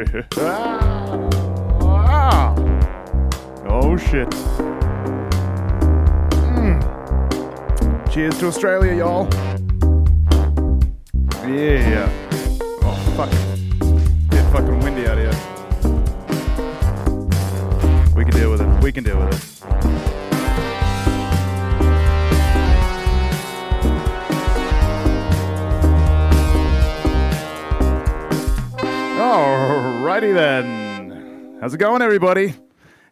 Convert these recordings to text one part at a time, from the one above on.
Oh shit. Mm. Cheers to Australia, y'all. Yeah. Oh fuck. Get fucking windy out here. We can deal with it. We can deal with it. Alrighty then. How's it going, everybody?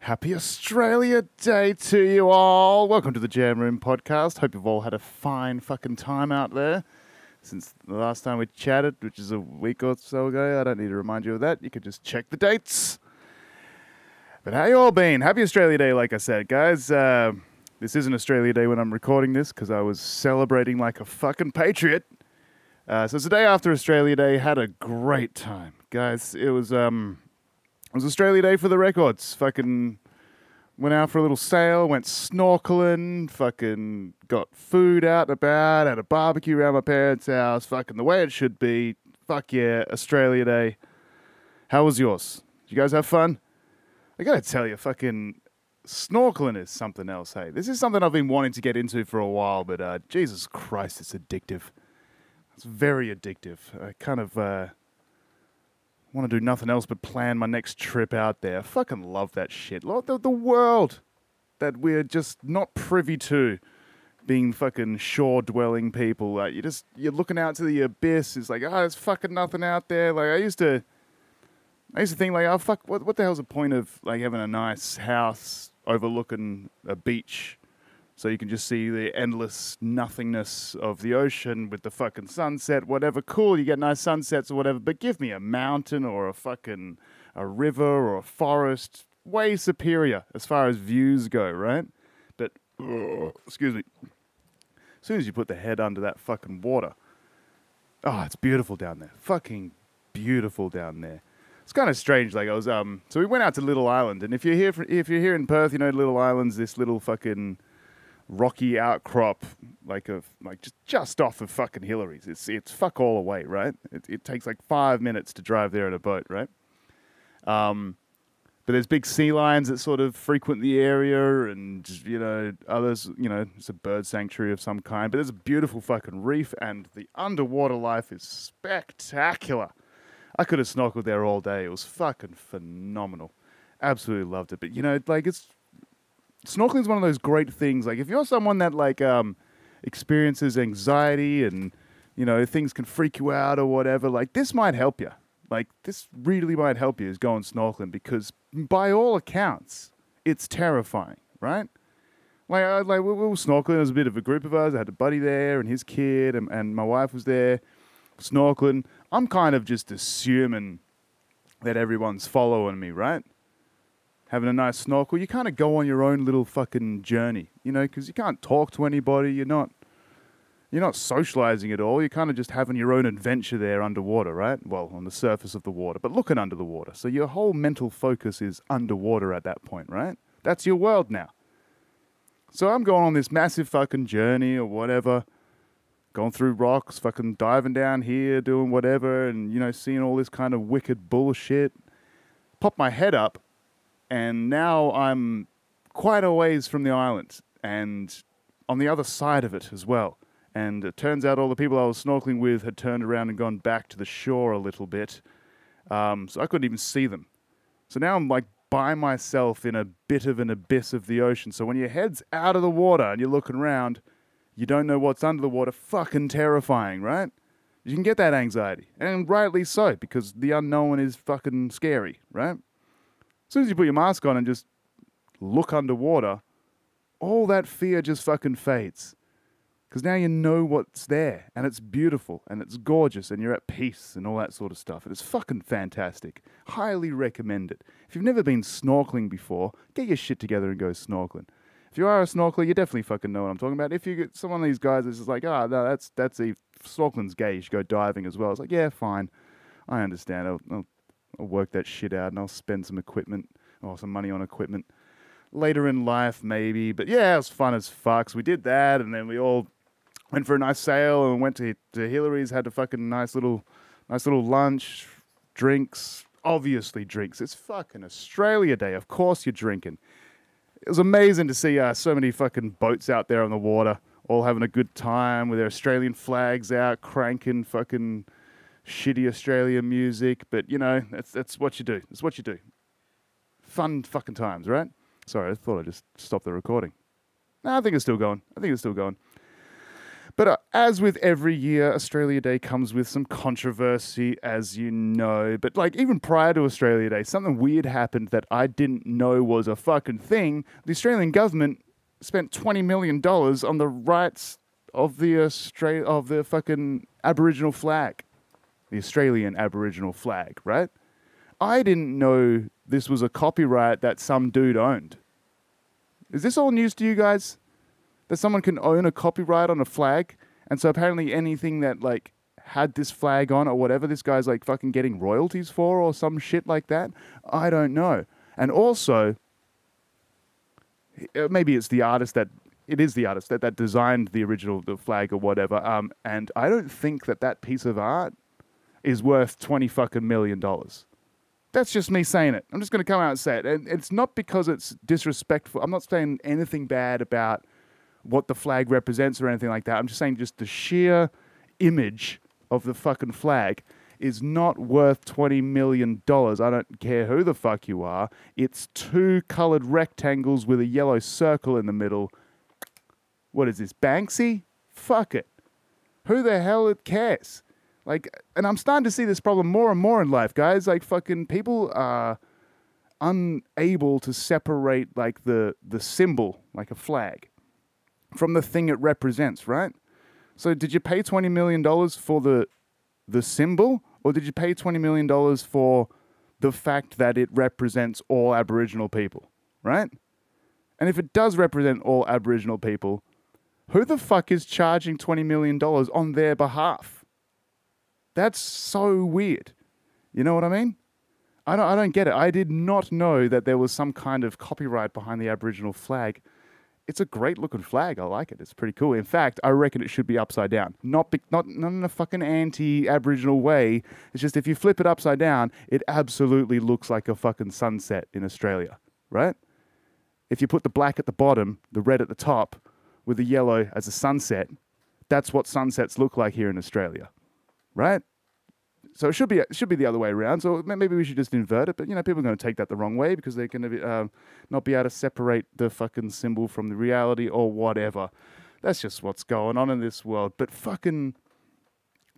Happy Australia Day to you all. Welcome to the Jam Room podcast. Hope you've all had a fine fucking time out there since the last time we chatted, which is a week or so ago. I don't need to remind you of that. You can just check the dates. But how you all been? Happy Australia Day, like I said, guys. Uh, this isn't Australia Day when I'm recording this because I was celebrating like a fucking patriot. Uh, so it's the day after Australia Day. Had a great time, guys. It was um, it was Australia Day for the records. Fucking went out for a little sail, went snorkeling, fucking got food out and about, had a barbecue around my parents' house. Fucking the way it should be. Fuck yeah, Australia Day. How was yours? Did you guys have fun? I gotta tell you, fucking snorkeling is something else. Hey, this is something I've been wanting to get into for a while, but uh, Jesus Christ, it's addictive. It's very addictive. I kind of uh, want to do nothing else but plan my next trip out there. I fucking love that shit. Love the, the world that we're just not privy to. Being fucking shore dwelling people, like you just you're looking out to the abyss. It's like, oh, there's fucking nothing out there. Like I used to, I used to think like, oh fuck, what what the hell's the point of like having a nice house overlooking a beach, so you can just see the endless nothingness of the ocean with the fucking sunset, whatever. Cool, you get nice sunsets or whatever. But give me a mountain or a fucking a river or a forest, way superior as far as views go, right? But excuse me. As soon as you put the head under that fucking water, oh, it's beautiful down there. Fucking beautiful down there it's kind of strange. Like I was, um, so we went out to Little Island, and if you're here, for, if you're here in Perth, you know Little Island's this little fucking rocky outcrop, like of like just just off of fucking Hillarys. It's it's fuck all away, right? It, it takes like five minutes to drive there in a boat, right? Um, but there's big sea lions that sort of frequent the area, and you know others. You know, it's a bird sanctuary of some kind. But there's a beautiful fucking reef, and the underwater life is spectacular. I could have snorkeled there all day. It was fucking phenomenal. Absolutely loved it. But you know, like it's snorkeling is one of those great things. Like if you're someone that like um experiences anxiety and you know things can freak you out or whatever, like this might help you. Like this really might help you is going snorkeling because by all accounts, it's terrifying, right? Like, I, like we, we were snorkeling. There was a bit of a group of us. I had a buddy there and his kid, and, and my wife was there snorkeling. I'm kind of just assuming that everyone's following me, right? Having a nice snorkel. You kind of go on your own little fucking journey, you know, because you can't talk to anybody. You're not, you're not socializing at all. You're kind of just having your own adventure there underwater, right? Well, on the surface of the water, but looking under the water. So your whole mental focus is underwater at that point, right? That's your world now. So I'm going on this massive fucking journey or whatever going through rocks, fucking diving down here, doing whatever, and you know, seeing all this kind of wicked bullshit. Pop my head up, and now I'm quite a ways from the island and on the other side of it as well. And it turns out all the people I was snorkeling with had turned around and gone back to the shore a little bit. Um, so I couldn't even see them. So now I'm like by myself in a bit of an abyss of the ocean. So when your head's out of the water and you're looking around, you don't know what's under the water, fucking terrifying, right? You can get that anxiety, and rightly so, because the unknown is fucking scary, right? As soon as you put your mask on and just look underwater, all that fear just fucking fades. Because now you know what's there, and it's beautiful, and it's gorgeous, and you're at peace, and all that sort of stuff. And it's fucking fantastic. Highly recommend it. If you've never been snorkeling before, get your shit together and go snorkeling if you are a snorkeler, you definitely fucking know what I'm talking about. If you get some of these guys that's just like, oh, no, that's that's a snorkeling's gay. You should go diving as well. It's like, yeah, fine, I understand. I'll, I'll, I'll work that shit out and I'll spend some equipment or some money on equipment later in life, maybe. But yeah, it was fun as fuck. So we did that, and then we all went for a nice sail and went to to Hillarys. Had a fucking nice little nice little lunch, drinks. obviously drinks. It's fucking Australia Day. Of course you're drinking. It was amazing to see uh, so many fucking boats out there on the water, all having a good time with their Australian flags out, cranking fucking shitty Australian music. But you know, that's that's what you do. That's what you do. Fun fucking times, right? Sorry, I thought I just stopped the recording. No, I think it's still going. I think it's still going. But uh, as with every year, Australia Day comes with some controversy, as you know. But like even prior to Australia Day, something weird happened that I didn't know was a fucking thing. The Australian government spent twenty million dollars on the rights of the Austra- of the fucking Aboriginal flag, the Australian Aboriginal flag, right? I didn't know this was a copyright that some dude owned. Is this all news to you guys? that someone can own a copyright on a flag, and so apparently anything that like had this flag on or whatever, this guy's like fucking getting royalties for or some shit like that. I don't know. And also, uh, maybe it's the artist that it is the artist that, that designed the original the flag or whatever. Um, and I don't think that that piece of art is worth twenty fucking million dollars. That's just me saying it. I'm just going to come out and say it. And it's not because it's disrespectful. I'm not saying anything bad about what the flag represents or anything like that. I'm just saying just the sheer image of the fucking flag is not worth $20 million. I don't care who the fuck you are. It's two colored rectangles with a yellow circle in the middle. What is this, Banksy? Fuck it. Who the hell it cares? Like, and I'm starting to see this problem more and more in life, guys. Like, fucking people are unable to separate, like, the, the symbol, like a flag, from the thing it represents, right? So did you pay twenty million dollars for the the symbol, or did you pay twenty million dollars for the fact that it represents all Aboriginal people, right? And if it does represent all Aboriginal people, who the fuck is charging twenty million dollars on their behalf? That's so weird. You know what I mean? I don't, I don't get it. I did not know that there was some kind of copyright behind the Aboriginal flag it's a great looking flag. I like it. It's pretty cool. In fact, I reckon it should be upside down. Not be, not not in a fucking anti-Aboriginal way. It's just if you flip it upside down, it absolutely looks like a fucking sunset in Australia, right? If you put the black at the bottom, the red at the top, with the yellow as a sunset, that's what sunsets look like here in Australia, right? So it should be it should be the other way around. So maybe we should just invert it. But you know, people are going to take that the wrong way because they're going to be, uh, not be able to separate the fucking symbol from the reality or whatever. That's just what's going on in this world. But fucking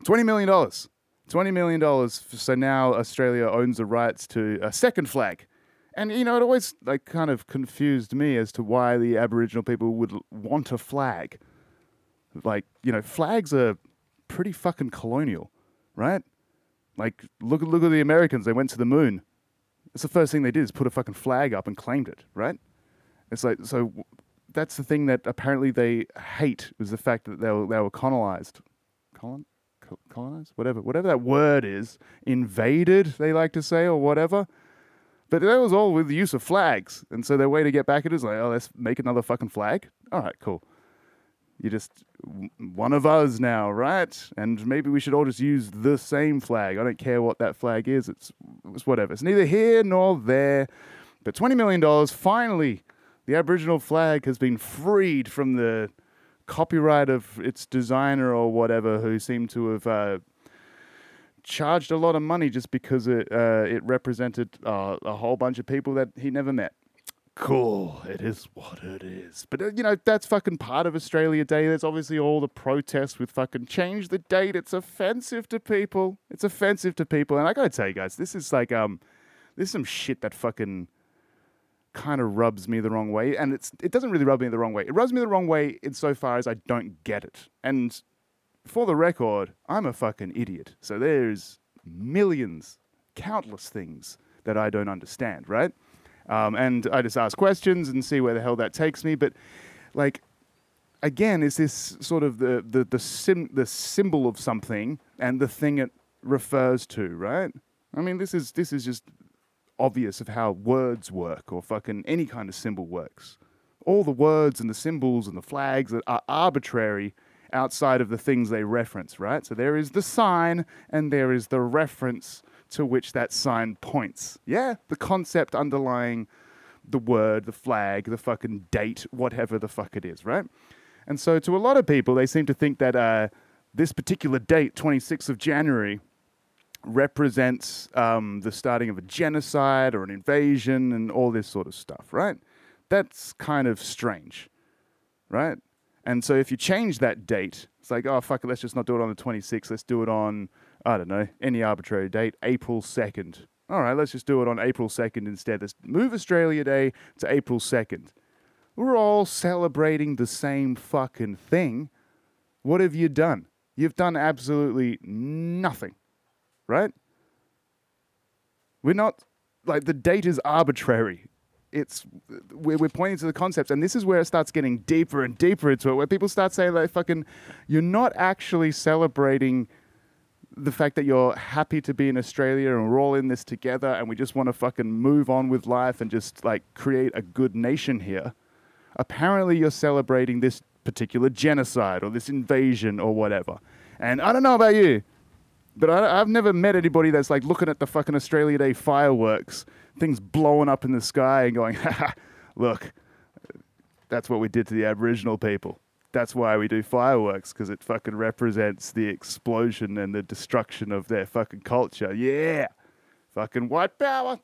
twenty million dollars, twenty million dollars. So now Australia owns the rights to a second flag. And you know, it always like kind of confused me as to why the Aboriginal people would want a flag. Like, you know, flags are pretty fucking colonial, right? Like, look, look at the Americans. They went to the moon. It's the first thing they did is put a fucking flag up and claimed it, right? It's like, so that's the thing that apparently they hate was the fact that they were, they were colonized. Colon? Colonized? Whatever. Whatever that word is. Invaded, they like to say, or whatever. But that was all with the use of flags. And so their way to get back at it is like, oh, let's make another fucking flag. All right, cool. You're just one of us now, right? And maybe we should all just use the same flag. I don't care what that flag is. It's, it's whatever. It's neither here nor there. But $20 million, finally, the Aboriginal flag has been freed from the copyright of its designer or whatever, who seemed to have uh, charged a lot of money just because it, uh, it represented uh, a whole bunch of people that he never met cool. It is what it is. But, uh, you know, that's fucking part of Australia Day. There's obviously all the protests with fucking change the date. It's offensive to people. It's offensive to people. And I gotta tell you guys, this is like, um, this is some shit that fucking kind of rubs me the wrong way. And it's, it doesn't really rub me the wrong way. It rubs me the wrong way insofar as I don't get it. And for the record, I'm a fucking idiot. So there's millions, countless things that I don't understand, right? Um, and I just ask questions and see where the hell that takes me. But like, again, is this sort of the the the, sim- the symbol of something and the thing it refers to, right? I mean, this is this is just obvious of how words work or fucking any kind of symbol works. All the words and the symbols and the flags that are arbitrary outside of the things they reference, right? So there is the sign and there is the reference to which that sign points. Yeah, the concept underlying the word, the flag, the fucking date, whatever the fuck it is, right? And so to a lot of people, they seem to think that uh, this particular date, 26th of January, represents um, the starting of a genocide or an invasion and all this sort of stuff, right? That's kind of strange, right? And so if you change that date, it's like, oh, fuck it, let's just not do it on the 26th. Let's do it on, I don't know, any arbitrary date, April 2nd. All right, let's just do it on April 2nd instead. Let's move Australia Day to April 2nd. We're all celebrating the same fucking thing. What have you done? You've done absolutely nothing, right? We're not, like, the date is arbitrary it's we're, we're pointing to the concepts and this is where it starts getting deeper and deeper into it where people start saying like fucking you're not actually celebrating the fact that you're happy to be in Australia and we're all in this together and we just want to fucking move on with life and just like create a good nation here. Apparently, you're celebrating this particular genocide or this invasion or whatever. And I don't know about you, but I, have never met anybody that's like looking at the fucking Australia Day fireworks things blowing up in the sky and going, ha, look, that's what we did to the Aboriginal people. That's why we do fireworks, because it fucking represents the explosion and the destruction of their fucking culture. Yeah. Fucking white power.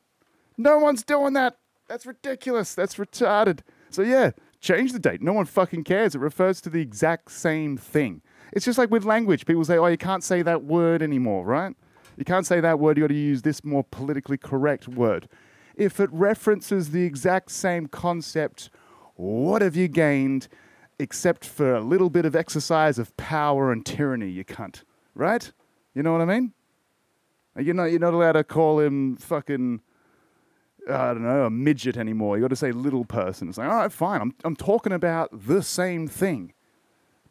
No one's doing that. That's ridiculous. That's retarded. So, yeah, change the date. No one fucking cares. It refers to the exact same thing. It's just like with language. People say, oh, you can't say that word anymore, right? You can't say that word. You got to use this more politically correct word if it references the exact same concept, what have you gained except for a little bit of exercise of power and tyranny, you cunt? Right? You know what I mean? You're not, you're not allowed to call him fucking, I don't know, a midget anymore. You got to say little person. It's like, all right, fine. I'm, I'm talking about the same thing.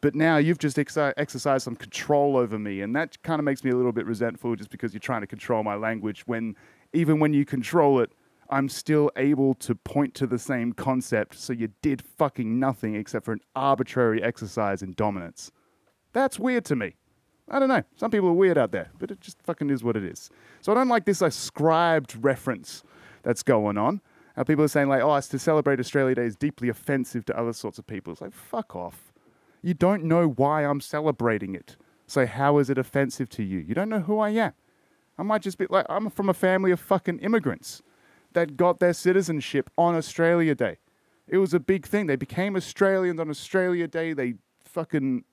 But now you've just exercised some control over me. And that kind of makes me a little bit resentful just because you're trying to control my language when, even when you control it, I'm still able to point to the same concept, so you did fucking nothing except for an arbitrary exercise in dominance. That's weird to me. I don't know. Some people are weird out there, but it just fucking is what it is. So I don't like this ascribed reference that's going on. How people are saying, like, oh, it's to celebrate Australia Day is deeply offensive to other sorts of people. It's like, fuck off. You don't know why I'm celebrating it. So how is it offensive to you? You don't know who I am. I might just be like, I'm from a family of fucking immigrants that got their citizenship on Australia Day. It was a big thing. They became Australians on Australia Day. They fucking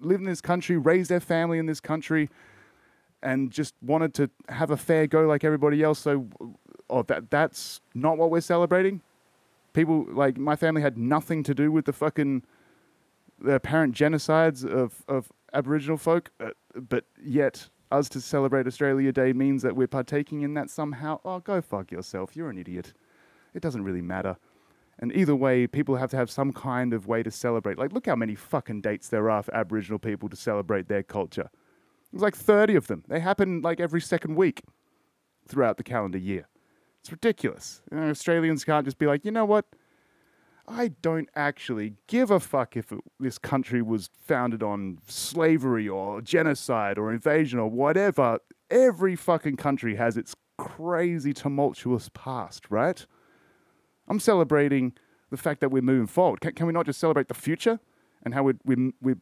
lived in this country, raised their family in this country, and just wanted to have a fair go like everybody else. So, oh, that that's not what we're celebrating. People like my family had nothing to do with the fucking the apparent genocides of of Aboriginal folk, uh, but yet us to celebrate Australia Day means that we're partaking in that somehow, oh, go fuck yourself. You're an idiot. It doesn't really matter. And either way, people have to have some kind of way to celebrate. Like, look how many fucking dates there are for Aboriginal people to celebrate their culture. There's like 30 of them. They happen like every second week throughout the calendar year. It's ridiculous. You know, Australians can't just be like, you know what? I don't actually give a fuck if it, this country was founded on slavery or genocide or invasion or whatever. Every fucking country has its crazy, tumultuous past, right? I'm celebrating the fact that we're moving forward. Can, can we not just celebrate the future and how we're, we're, we're,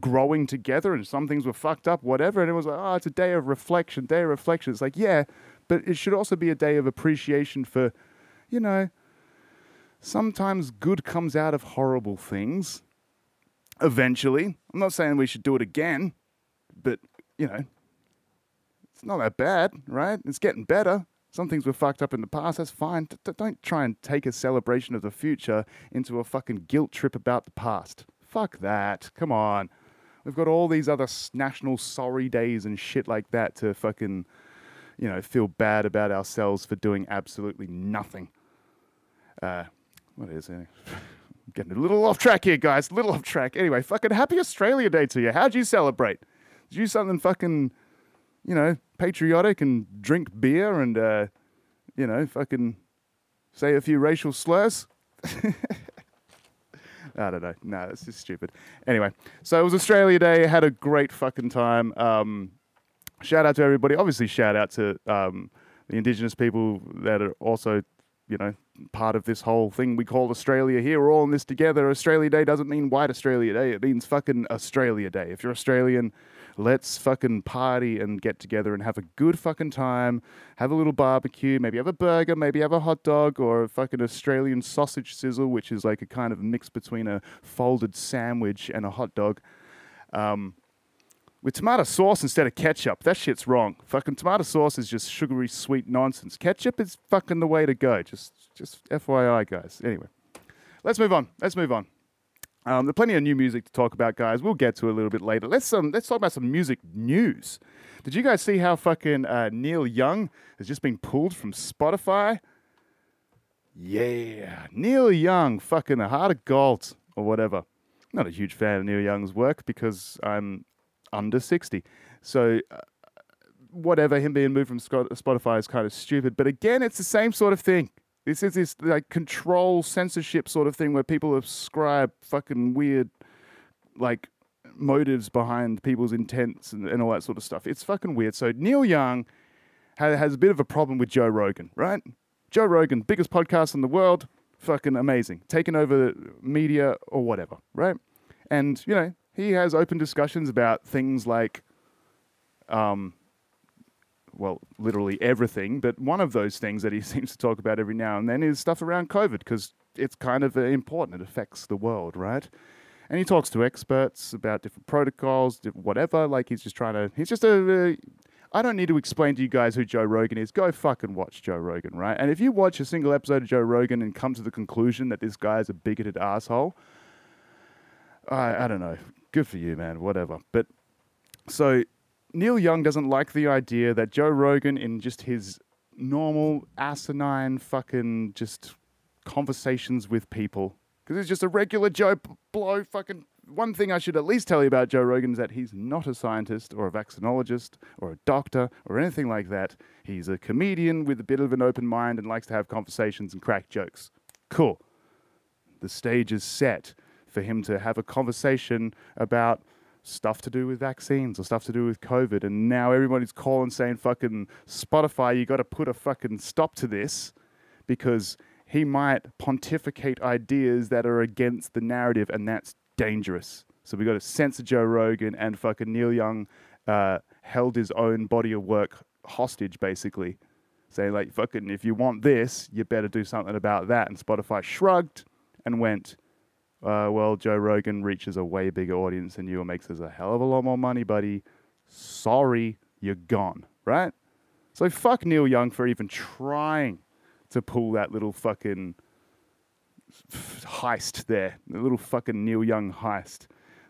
growing together and some things were fucked up, whatever? And it was like, oh, it's a day of reflection, day of reflection. It's like, yeah, but it should also be a day of appreciation for, you know, sometimes good comes out of horrible things. Eventually. I'm not saying we should do it again, but, you know, it's not that bad, right? It's getting better. Some things were fucked up in the past. That's fine. D- don't try and take a celebration of the future into a fucking guilt trip about the past. Fuck that. Come on. We've got all these other national sorry days and shit like that to fucking, you know, feel bad about ourselves for doing absolutely nothing. Uh, what is it? Getting a little off track here, guys. A little off track. Anyway, fucking happy Australia Day to you. How'd you celebrate? Did you do something fucking, you know, patriotic and drink beer and, uh, you know, fucking say a few racial slurs? I don't know. No, it's just stupid. Anyway, so it was Australia Day. Had a great fucking time. Um, shout out to everybody. Obviously, shout out to um, the Indigenous people that are also, you know, part of this whole thing we call Australia here. We're all in this together. Australia Day doesn't mean White Australia Day. It means fucking Australia Day. If you're Australian, let's fucking party and get together and have a good fucking time. Have a little barbecue. Maybe have a burger. Maybe have a hot dog or a fucking Australian sausage sizzle, which is like a kind of mix between a folded sandwich and a hot dog. Um, with tomato sauce instead of ketchup. That shit's wrong. Fucking tomato sauce is just sugary sweet nonsense. Ketchup is fucking the way to go. Just just FYI, guys. Anyway, let's move on. Let's move on. Um, there's plenty of new music to talk about, guys. We'll get to it a little bit later. Let's um, let's talk about some music news. Did you guys see how fucking uh, Neil Young has just been pulled from Spotify? Yeah, Neil Young, fucking the heart of gold or whatever. Not a huge fan of Neil Young's work because I'm under 60. So, uh, whatever, him being moved from Spotify is kind of stupid. But again, it's the same sort of thing. This is this like control censorship sort of thing where people ascribe fucking weird, like, motives behind people's intents and, and all that sort of stuff. It's fucking weird. So, Neil Young has, has a bit of a problem with Joe Rogan, right? Joe Rogan, biggest podcast in the world, fucking amazing, taking over media or whatever, right? And, you know, he has open discussions about things like, um, well, literally everything. But one of those things that he seems to talk about every now and then is stuff around COVID because it's kind of uh, important. It affects the world, right? And he talks to experts about different protocols, whatever. Like he's just trying to. He's just a. I don't need to explain to you guys who Joe Rogan is. Go fucking watch Joe Rogan, right? And if you watch a single episode of Joe Rogan and come to the conclusion that this guy is a bigoted asshole, I, I don't know good for you, man, whatever. But so Neil Young doesn't like the idea that Joe Rogan, in just his normal asinine fucking just conversations with people, because it's just a regular Joe Blow fucking. One thing I should at least tell you about Joe Rogan is that he's not a scientist or a vaccinologist or a doctor or anything like that. He's a comedian with a bit of an open mind and likes to have conversations and crack jokes. Cool. The stage is set for him to have a conversation about stuff to do with vaccines or stuff to do with COVID. And now everybody's calling saying, fucking Spotify, you got to put a fucking stop to this because he might pontificate ideas that are against the narrative, and that's dangerous. So we got to censor Joe Rogan and fucking Neil Young uh, held his own body of work hostage, basically. Saying, like, fucking, if you want this, you better do something about that. And Spotify shrugged and went, uh, well, Joe Rogan reaches a way bigger audience than you and makes us a hell of a lot more money, buddy. Sorry, you're gone, right? So fuck Neil Young for even trying to pull that little fucking heist there, the little fucking Neil Young heist.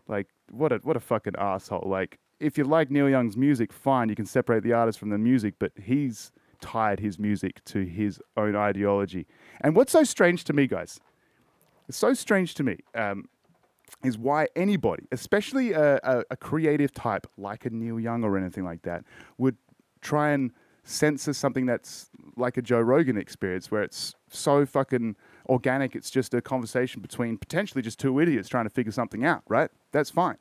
Like, what a what a fucking asshole. Like, if you like Neil Young's music, fine, you can separate the artist from the music, but he's tied his music to his own ideology. And what's so strange to me, guys, it's so strange to me um, is why anybody, especially a, a, a, creative type like a Neil Young or anything like that, would try and censor something that's like a Joe Rogan experience where it's so fucking organic. It's just a conversation between potentially just two idiots trying to figure something out, right? That's fine.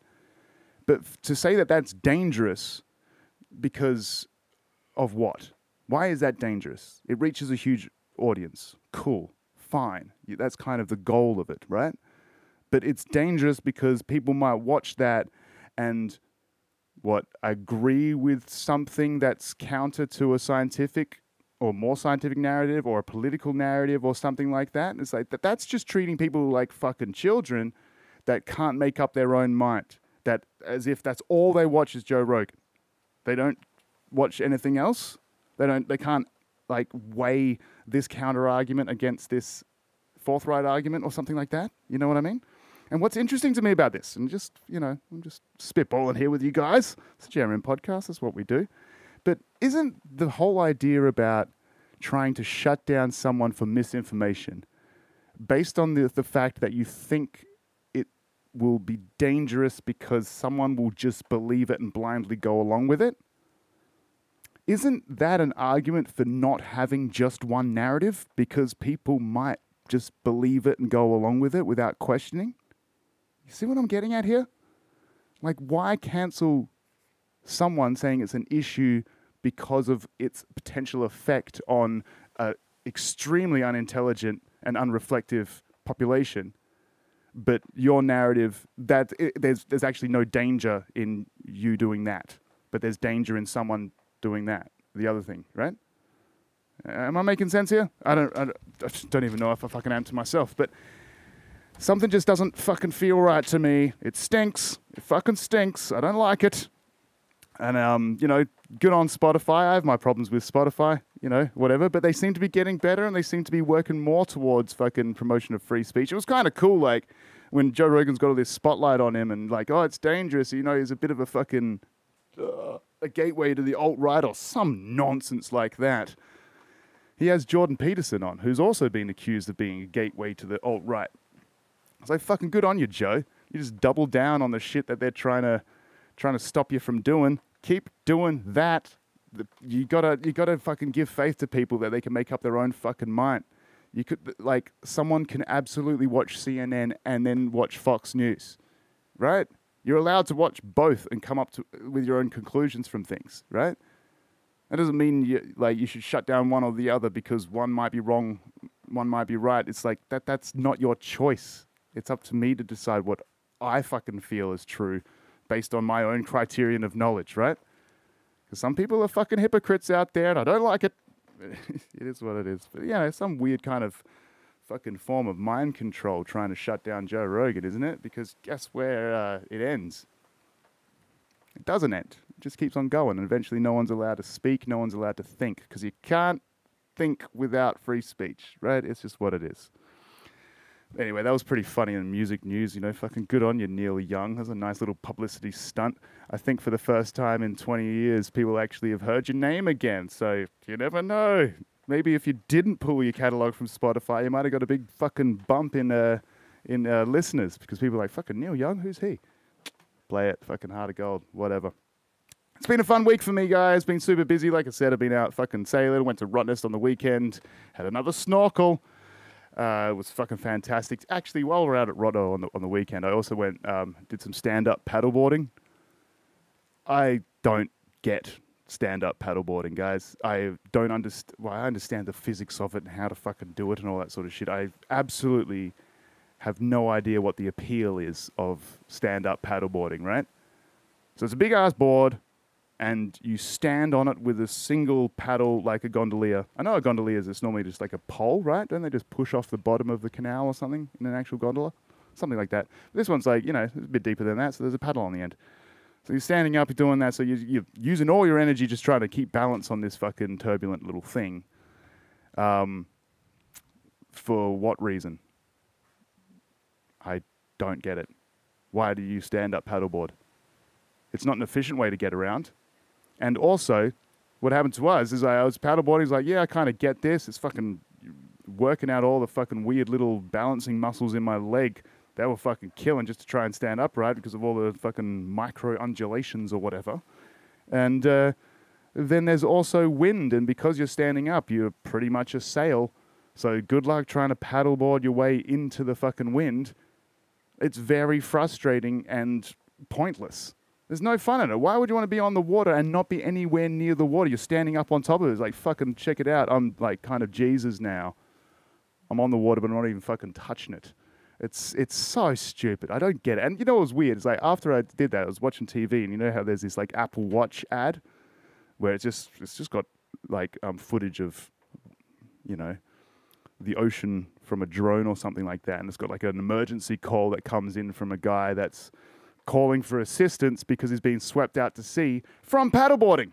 But f- to say that that's dangerous because of what? Why is that dangerous? It reaches a huge audience. Cool fine. That's kind of the goal of it, right? But it's dangerous because people might watch that and what agree with something that's counter to a scientific or more scientific narrative or a political narrative or something like that. And It's like that that's just treating people like fucking children that can't make up their own mind. That as if that's all they watch is Joe Rogan. They don't watch anything else. They don't they can't like weigh this counter argument against this forthright argument or something like that. You know what I mean? And what's interesting to me about this, and just, you know, I'm just spitballing here with you guys. It's a JRM podcast, that's what we do. But isn't the whole idea about trying to shut down someone for misinformation based on the, the fact that you think it will be dangerous because someone will just believe it and blindly go along with it? Isn't that an argument for not having just one narrative? Because people might just believe it and go along with it without questioning? You see what I'm getting at here? Like, why cancel someone saying it's an issue because of its potential effect on an extremely unintelligent and unreflective population? But your narrative that i there's there's actually no danger in you doing that, but there's danger in someone doing that. The other thing, right? Am I making sense here? I don't, I don't, I don't even know if I fucking am to myself, but something just doesn't fucking feel right to me. It stinks. It fucking stinks. I don't like it. And um, you know, good on Spotify. I have my problems with Spotify, you know, whatever. But they seem to be getting better, and they seem to be working more towards fucking promotion of free speech. It was kind of cool, like when Joe Rogan's got all this spotlight on him, and like, oh, it's dangerous. You know, he's a bit of a fucking uh, a gateway to the alt right or some nonsense like that. He has Jordan Peterson on, who's also been accused of being a gateway to the alt right. It's like fucking good on you, Joe. You just double down on the shit that they're trying to trying to stop you from doing. Keep doing that. You gotta you gotta fucking give faith to people that they can make up their own fucking mind. You could like someone can absolutely watch CNN and then watch Fox News, right? You're allowed to watch both and come up to, with your own conclusions from things, right? That doesn't mean you like you should shut down one or the other because one might be wrong, one might be right. It's like that that's not your choice. It's up to me to decide what I fucking feel is true based on my own criterion of knowledge, right? Because some people are fucking hypocrites out there and I don't like it. it is what it is. But yeah, some weird kind of fucking form of mind control trying to shut down Joe Rogan, isn't it? Because guess where uh, it ends? It doesn't end. It just keeps on going, and eventually, no one's allowed to speak, no one's allowed to think, because you can't think without free speech, right? It's just what it is. Anyway, that was pretty funny in music news. You know, fucking good on you, Neil Young. That was a nice little publicity stunt. I think for the first time in 20 years, people actually have heard your name again. So you never know. Maybe if you didn't pull your catalog from Spotify, you might have got a big fucking bump in uh, in uh, listeners because people are like, fucking Neil Young, who's he? Play it, fucking heart of gold, whatever. It's been a fun week for me, guys. Been super busy. Like I said, I've been out fucking sailing. Went to Rottnest on the weekend. Had another snorkel. Uh, it was fucking fantastic. Actually, while we're out at Rotto on the on the weekend, I also went um, did some stand up paddleboarding. I don't get stand up paddleboarding, guys. I don't understand. Well, I understand the physics of it and how to fucking do it and all that sort of shit. I absolutely have no idea what the appeal is of stand up paddleboarding, right? So it's a big ass board, and you stand on it with a single paddle like a gondolier. I know a gondolier is it's normally just like a pole, right? Don't they just push off the bottom of the canal or something in an actual gondola? Something like that. This one's like, you know, it's a bit deeper than that, so there's a paddle on the end. So you're standing up, you're doing that, so you're, you're using all your energy just trying to keep balance on this fucking turbulent little thing. Um, for what reason? I don't get it. Why do you stand up paddleboard? It's not an efficient way to get around. And also, what happened to us is I was paddleboarding. He's like, yeah, I kind of get this. It's fucking working out all the fucking weird little balancing muscles in my leg. They were fucking killing just to try and stand upright because of all the fucking micro undulations or whatever. And uh, then there's also wind, and because you're standing up, you're pretty much a sail. So good luck trying to paddleboard your way into the fucking wind. It's very frustrating and pointless. There's no fun in it. Why would you want to be on the water and not be anywhere near the water? You're standing up on top of it. It's like, fucking check it out. I'm like kind of Jesus now. I'm on the water, but I'm not even fucking touching it. It's it's so stupid. I don't get it. And you know what was weird? It's like after I did that, I was watching TV, and you know how there's this like Apple Watch ad where it's just it's just got like um, footage of you know the ocean from a drone or something like that, and it's got like an emergency call that comes in from a guy that's calling for assistance because he's being swept out to sea from paddleboarding.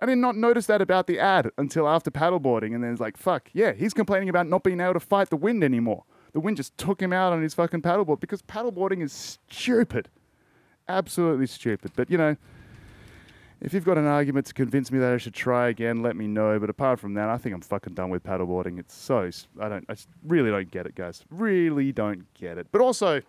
I did not notice that about the ad until after paddleboarding, and then it's like, fuck, yeah, he's complaining about not being able to fight the wind anymore. The wind just took him out on his fucking paddleboard because paddleboarding is stupid. Absolutely stupid. But, you know, if you've got an argument to convince me that I should try again, let me know. But apart from that, I think I'm fucking done with paddleboarding. It's so, I don't, I really don't get it, guys. Really don't get it. But also,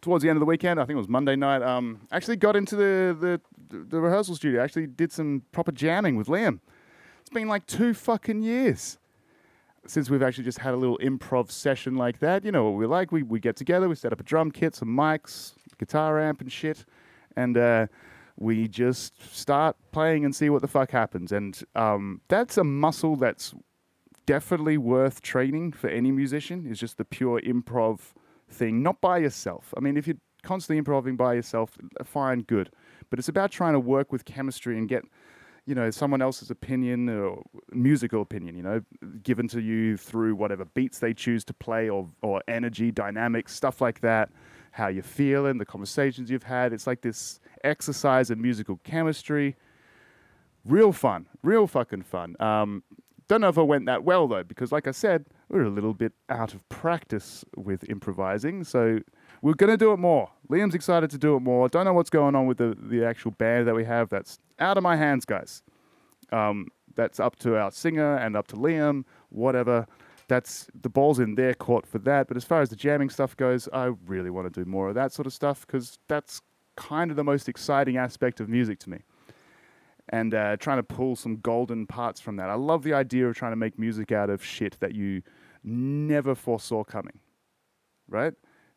towards the end of the weekend, I think it was Monday night, um, actually got into the, the, the rehearsal studio. Actually did some proper jamming with Liam. It's been like two fucking years. Since we've actually just had a little improv session like that, you know what we like. We we get together, we set up a drum kit, some mics, guitar amp, and shit, and uh, we just start playing and see what the fuck happens. And um, that's a muscle that's definitely worth training for any musician. Is just the pure improv thing, not by yourself. I mean, if you're constantly improvising by yourself, fine, good. But it's about trying to work with chemistry and get you know, someone else's opinion or musical opinion, you know, given to you through whatever beats they choose to play or, or energy, dynamics, stuff like that, how you're feeling, the conversations you've had. It's like this exercise in musical chemistry. Real fun, real fucking fun. Um, don't know if it went that well though, because like I said, we're a little bit out of practice with improvising. So we're going to do it more. Liam's excited to do it more. I Don't know what's going on with the, the actual band that we have. That's out of my hands, guys. Um, that's up to our singer and up to Liam, whatever. That's the ball's in their court for that. But as far as the jamming stuff goes, I really want to do more of that sort of stuff because that's kind of the most exciting aspect of music to me. And uh, trying to pull some golden parts from that. I love the idea of trying to make music out of shit that you never foresaw coming, right?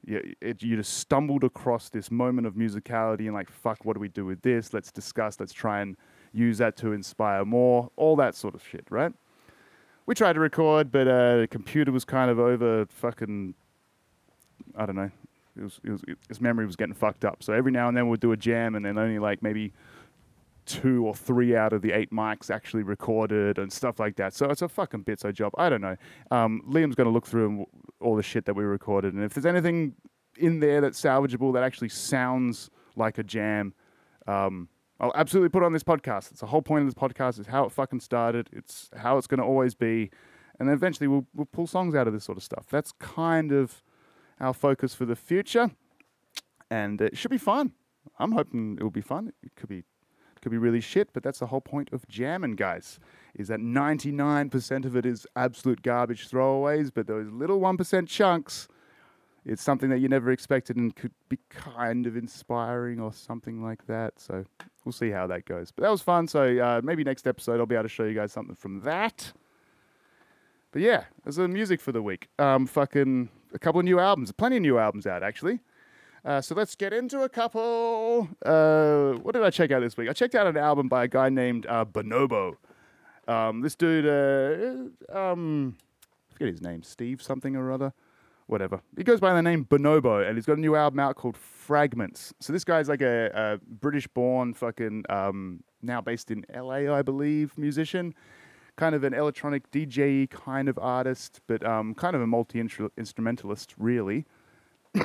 You, it, you just stumbled across this moment of musicality and like, fuck, what do we do with this? Let's discuss. Let's try and use that to inspire more. All that sort of shit, right? We tried to record, but uh, the computer was kind of over fucking. I don't know. It was, it was, it, his memory was getting fucked up. So every now and then we'd do a jam, and then only like maybe two or three out of the eight mics actually recorded and stuff like that. So it's a fucking bitso job. I don't know. Um, Liam's going to look through all the shit that we recorded, and if there's anything in there that's salvageable that actually sounds like a jam, um, I'll absolutely put on this podcast. It's the whole point of this podcast. Is how it fucking started. It's how it's going to always be, and then eventually we'll we'll pull songs out of this sort of stuff. That's kind of our focus for the future, and it should be fun. I'm hoping it will be fun. It could be could be really shit, but that's the whole point of jamming, guys. Is that 99% of it is absolute garbage throwaways, but those little 1% chunks, it's something that you never expected and could be kind of inspiring or something like that. So we'll see how that goes. But that was fun. So uh, maybe next episode I'll be able to show you guys something from that. But yeah, there's the music for the week. Um, fucking a couple of new albums, plenty of new albums out actually. Uh, so let's get into a couple. Uh, what did I check out this week? I checked out an album by a guy named uh, Bonobo. Um, this dude, uh, um, I forget his name, Steve something or other, whatever. He goes by the name Bonobo, and he's got a new album out called Fragments. So this guy's like a, a British-born, fucking um, now based in LA, I believe, musician. Kind of an electronic DJ kind of artist, but um, kind of a multi instrumentalist, really.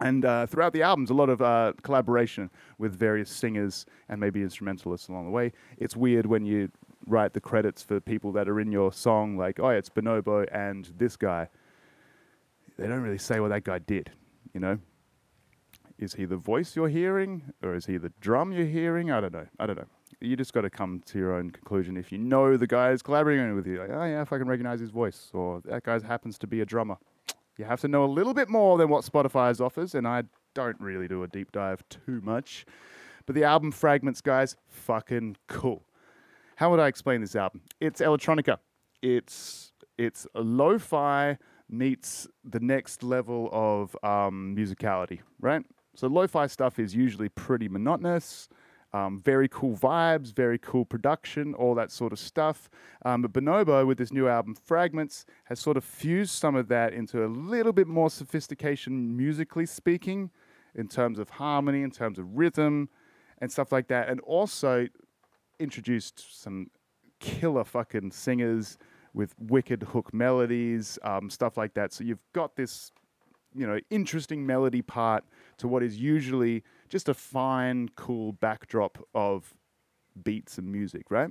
And uh, throughout the albums, a lot of uh, collaboration with various singers and maybe instrumentalists along the way. It's weird when you write the credits for people that are in your song, like, oh, it's Bonobo and this guy. They don't really say what that guy did, you know? Is he the voice you're hearing, or is he the drum you're hearing? I don't know. I don't know. You just got to come to your own conclusion. If you know the guy is collaborating with you, like, oh yeah, if I can recognize his voice, or that guy happens to be a drummer. You have to know a little bit more than what Spotify's offers, and I don't really do a deep dive too much. But the album Fragments, guys, fucking cool. How would I explain this album? It's electronica. It's it's lo-fi meets the next level of um, musicality, right? So lo-fi stuff is usually pretty monotonous. Um, very cool vibes, very cool production, all that sort of stuff. Um, but Bonobo, with this new album Fragments, has sort of fused some of that into a little bit more sophistication, musically speaking, in terms of harmony, in terms of rhythm, and stuff like that. And also introduced some killer fucking singers with wicked hook melodies, um, stuff like that. So you've got this, you know, interesting melody part to what is usually just a fine, cool backdrop of beats and music, right?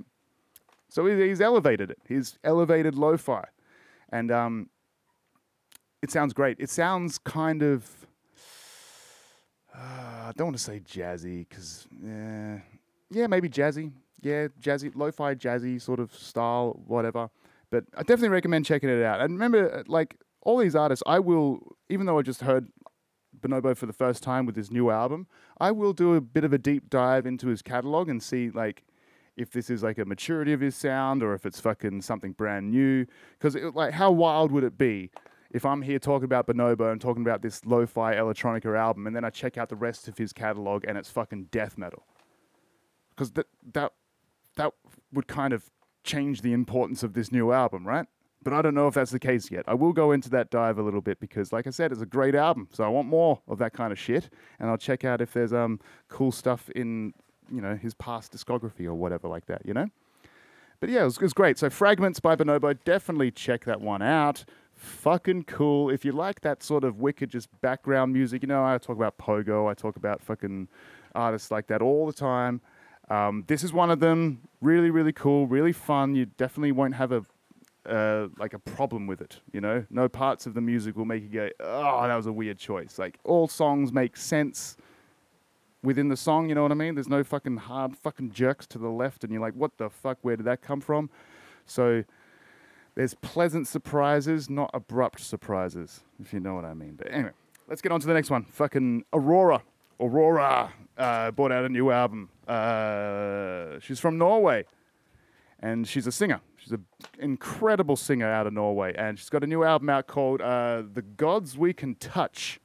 So he's elevated it. He's elevated lo-fi, and um, it sounds great. It sounds kind of uh, I don't want to say jazzy because yeah, yeah, maybe jazzy. Yeah, jazzy, lo-fi, jazzy sort of style, whatever. But I definitely recommend checking it out. And remember, like all these artists, I will, even though I just heard Bonobo for the first time with his new album, I will do a bit of a deep dive into his catalog and see like if this is like a maturity of his sound or if it's fucking something brand new. Because like, how wild would it be if I'm here talking about Bonobo and talking about this lo-fi electronica album, and then I check out the rest of his catalog and it's fucking death metal? Because that that that would kind of change the importance of this new album, right? But I don't know if that's the case yet. I will go into that dive a little bit because, like I said, it's a great album. So I want more of that kind of shit, and I'll check out if there's um cool stuff in you know his past discography or whatever like that. You know. But yeah, it was, it was great. So Fragments by Bonobo, definitely check that one out. Fucking cool. If you like that sort of wicked, just background music, you know, I talk about Pogo, I talk about fucking artists like that all the time. Um, this is one of them. Really, really cool, really fun. You definitely won't have a uh, like a problem with it. You know, no parts of the music will make you go, "Oh, that was a weird choice." Like all songs make sense within the song. You know what I mean? There's no fucking hard fucking jerks to the left, and you're like, "What the fuck? Where did that come from?" So there's pleasant surprises, not abrupt surprises, if you know what I mean. But anyway, let's get on to the next one. Fucking Aurora. Aurora uh, out a new album. Uh, she's from Norway and she's a singer. She's an incredible singer out of Norway, and she's got a new album out called uh, "The Gods We Can Touch."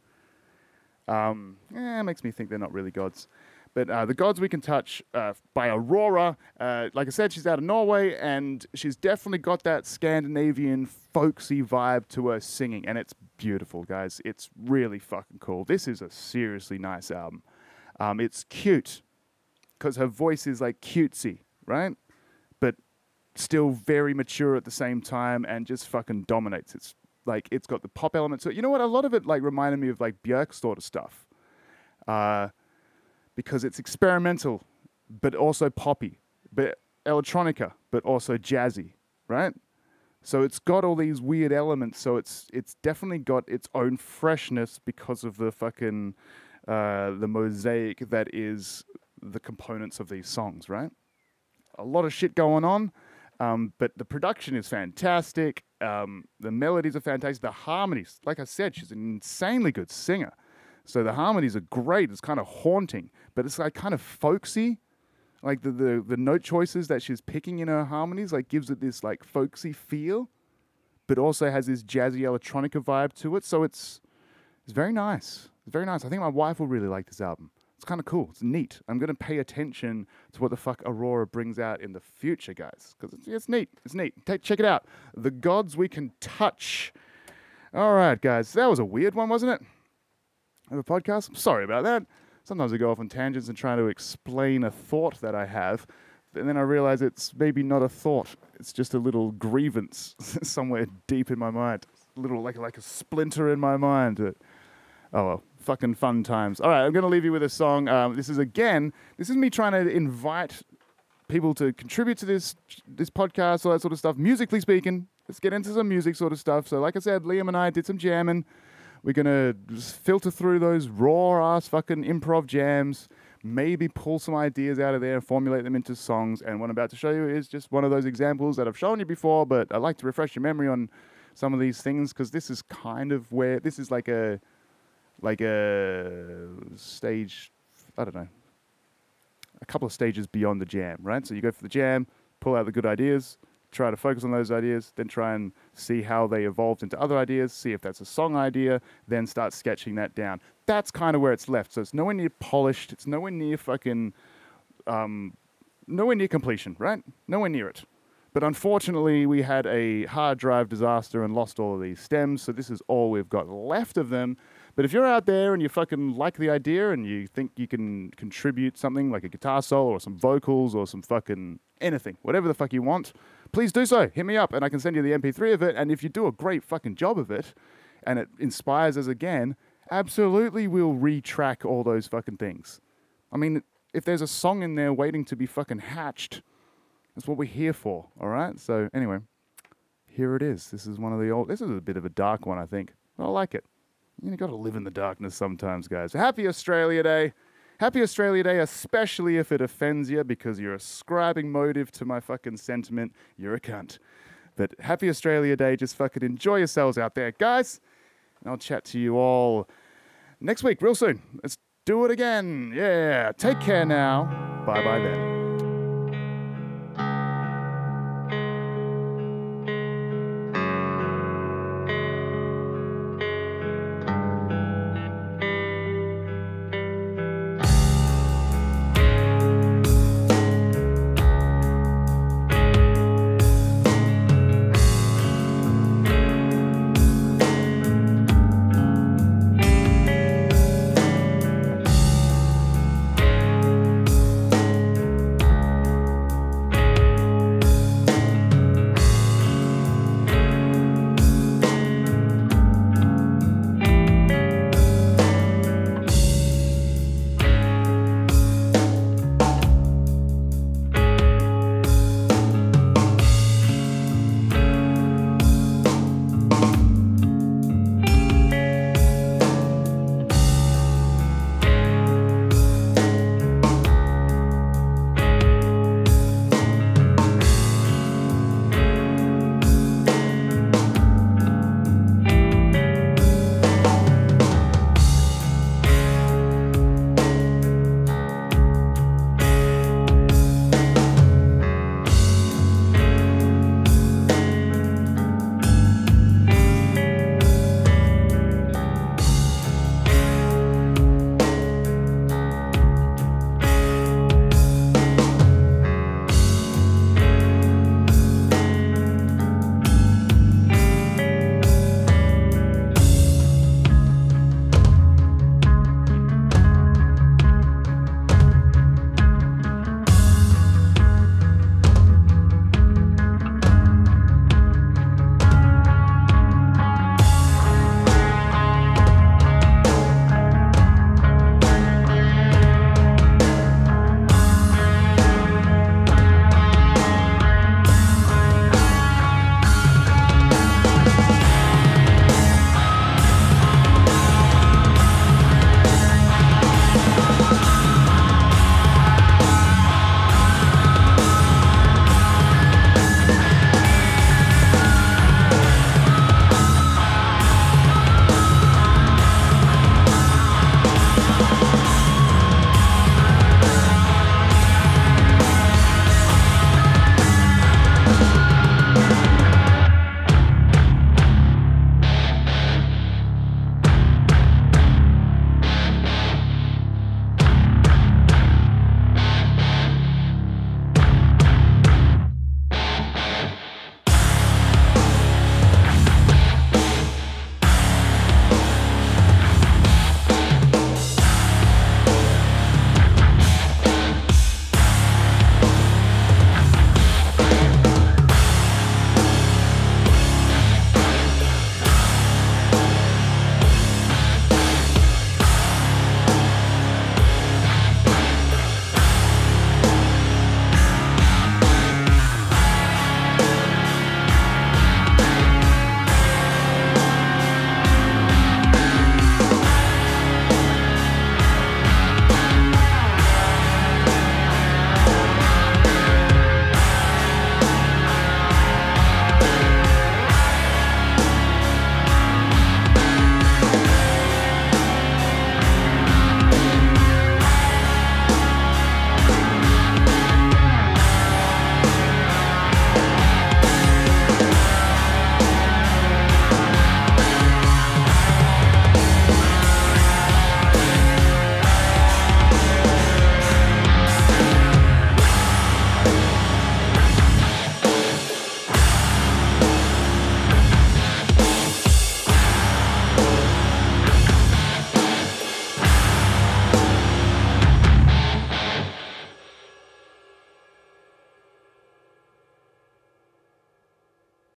Um, it makes me think they're not really gods, but uh, "The Gods We Can Touch" uh, by Aurora. Uh, like I said, she's out of Norway, and she's definitely got that Scandinavian folksy vibe to her singing, and it's beautiful, guys. It's really fucking cool. This is a seriously nice album. Um, it's cute because her voice is like cutesy, right? Still very mature at the same time and just fucking dominates. It's like it's got the pop element it. You know what? A lot of it like reminded me of like Björk sort of stuff, uh, because it's experimental, but also poppy, but electronica, but also jazzy, right? So it's got all these weird elements. So it's it's definitely got its own freshness because of the fucking uh, the mosaic that is the components of these songs, right? a lot of shit going on. Um, but the production is fantastic. Um, the melodies are fantastic. The harmonies, like I said, she's an insanely good singer. So the harmonies are great. It's kind of haunting, but it's like kind of folksy. Like the, the, the note choices that she's picking in her harmonies, like gives it this like folksy feel, but also has this jazzy electronica vibe to it. So it's it's very nice. It's very nice. I think my wife will really like this album. It's kind of cool. It's neat. I'm going to pay attention to what the fuck Aurora brings out in the future, guys, because it's, it's, neat. It's neat. Take, check it out. The Gods We Can Touch. All right, guys. That was a weird one, wasn't it? Of a podcast? Sorry about that. Sometimes I go off on tangents and try to explain a thought that I have, and then I realize it's maybe not a thought. It's just a little grievance somewhere deep in my mind. A little like like a splinter in my mind. oh well fucking fun times. All right, I'm going to leave you with a song. Um, this is again, this is me trying to invite people to contribute to this this podcast, all that sort of stuff. Musically speaking, let's get into some music sort of stuff. So, like I said, Liam and I did some jamming. We're gonna filter through those raw ass fucking improv jams. Maybe pull some ideas out of there and formulate them into songs. And what I'm about to show you is just one of those examples that I've shown you before, but I like to refresh your memory on some of these things because this is kind of where this is like a like a stage, I don't know, a couple of stages beyond the jam, right? So you go for the jam, pull out the good ideas, try to focus on those ideas, then try and see how they evolved into other ideas, see if that's a song idea, then start sketching that down. That's kind of where it's left. So it's nowhere near polished, it's nowhere near fucking, um, nowhere near completion, right? Nowhere near it. But unfortunately, we had a hard drive disaster and lost all of these stems, so this is all we've got left of them. But if you're out there and you fucking like the idea and you think you can contribute something like a guitar solo or some vocals or some fucking anything, whatever the fuck you want, please do so. Hit me up and I can send you the MP3 of it. And if you do a great fucking job of it and it inspires us again, absolutely we'll retrack all those fucking things. I mean, if there's a song in there waiting to be fucking hatched, that's what we're here for, all right? So, anyway, here it is. This is one of the old, this is a bit of a dark one, I think. I like it. You got to live in the darkness sometimes, guys. Happy Australia Day. Happy Australia Day, especially if it offends you because you're ascribing motive to my fucking sentiment. You're a cunt. But happy Australia Day. Just fucking enjoy yourselves out there, guys. And I'll chat to you all next week, real soon. Let's do it again. Yeah. Take care now. Bye bye then.